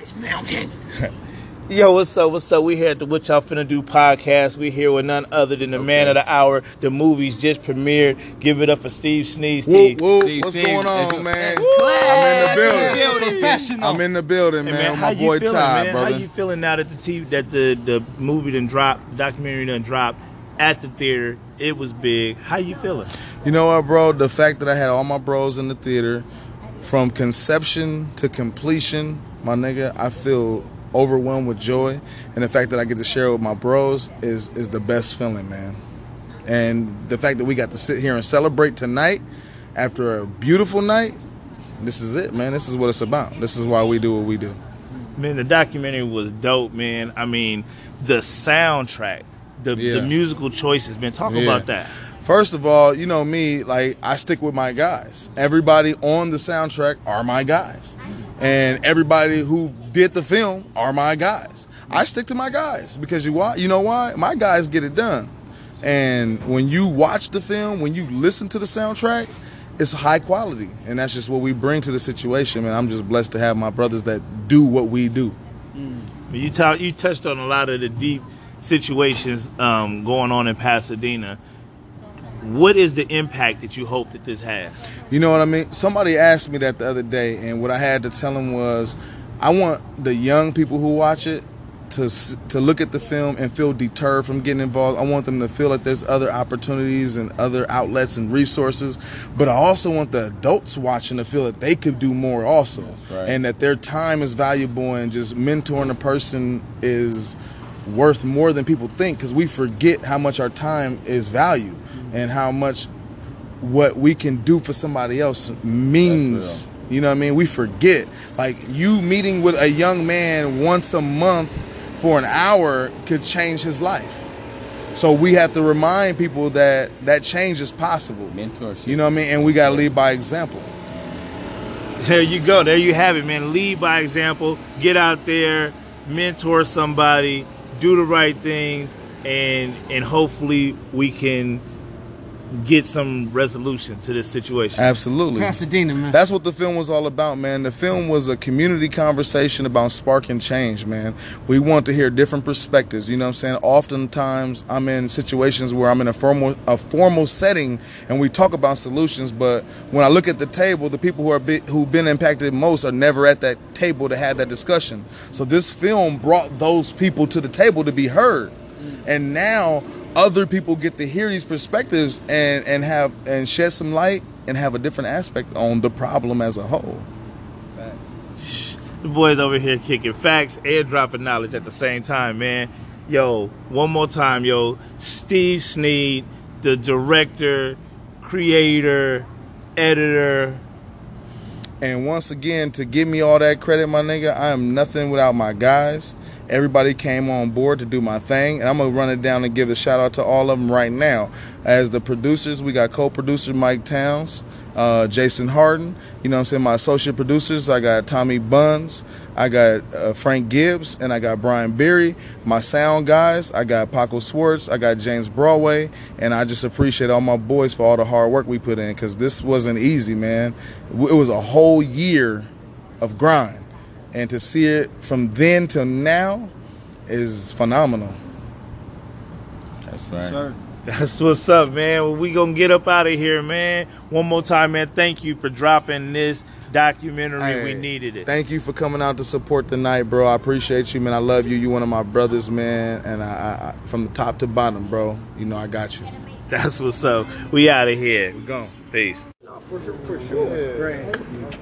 It's mountain. Yo, what's up? What's up? We here at the What Y'all Finna Do podcast. We here with none other than the man of the hour. The movie's just premiered. Give it up for Steve Sneed. Steve. whoop. Steve, What's Steve, going that's- on, man? that's I'm in the building. Professional. I'm in the building, Hey, man. how my you boy feeling, Ty, man? brother. How you feeling now that the TV, that the the movie done dropped, documentary done dropped at the theater? It was big. How you feeling? You know what, bro? The fact that I had all my bros in the theater, from conception to completion, my nigga, I feel overwhelmed with joy, and the fact that I get to share it with my bros is is the best feeling, man. And the fact that we got to sit here and celebrate tonight after a beautiful night, this is it, man. This is what it's about. This is why we do what we do. Man, the documentary was dope, man. I mean, the soundtrack, the Yeah. the musical choices, man. Talk Yeah. about that. First of all, you know me, like I stick with my guys. Everybody on the soundtrack are my guys. And everybody who did the film are my guys. I stick to my guys because you why? You know why? My guys get it done. And when you watch the film, when you listen to the soundtrack, it's high quality. And that's just what we bring to the situation, man. I'm just blessed to have my brothers that do what we do. You talk, you touched on a lot of the deep situations um, going on in Pasadena. What is the impact that you hope that this has? You know what I mean? Somebody asked me that the other day, and what I had to tell them was, I want the young people who watch it to to look at the film and feel deterred from getting involved. I want them to feel that there's other opportunities and other outlets and resources, but I also want the adults watching to feel that they could do more also, right. and that their time is valuable and just mentoring a person is worth more than people think because we forget how much our time is valued and how much what we can do for somebody else means. You know what I mean? We forget. Like you meeting with a young man once a month for an hour could change his life. So we have to remind people that that change is possible. Mentorship. You know what I mean? And we got to lead by example. There you go. There you have it, man. Lead by example. Get out there, mentor somebody, do the right things, and and hopefully we can get some resolution to this situation. Absolutely. Pasadena, man. That's what the film was all about, man. The film was a community conversation about sparking change, man. We want to hear different perspectives. You know what I'm saying? Oftentimes, I'm in situations where I'm in a formal a formal setting and we talk about solutions, but when I look at the table, the people who are be, who've been impacted most are never at that table to have that discussion. So this film brought those people to the table to be heard, and now other people get to hear these perspectives and and have and shed some light and have a different aspect on the problem as a whole. Facts. The boys over here kicking facts and dropping knowledge at the same time, man. Yo, one more time, yo. Steve Sneed, the director, creator, editor. And once again, to give me all that credit, my nigga, I am nothing without my guys. Everybody came on board to do my thing, and I'm gonna run it down and give a shout out to all of them right now. As the producers, we got co-producer Mike Towns, uh, Jason Harden. You know what I'm saying? My associate producers, I got Tommy Buns, I got uh, Frank Gibbs, and I got Brian Berry. My sound guys, I got Paco Swartz, I got James Broadway, and I just appreciate all my boys for all the hard work we put in because this wasn't easy, man. It was a whole year of grind, and to see it from then till now is phenomenal. That's right. Sir. That's what's up, man. Well, we gonna get up out of here, man. One more time, man. Thank you for dropping this documentary. Hey, we needed it. Thank you for coming out to support the night, bro. I appreciate you, man. I love you. You one of my brothers, man, and I, I, I from the top to bottom, bro. You know I got you. That's what's up. We out of here. We gone. Peace. No, For sure. For sure. Right.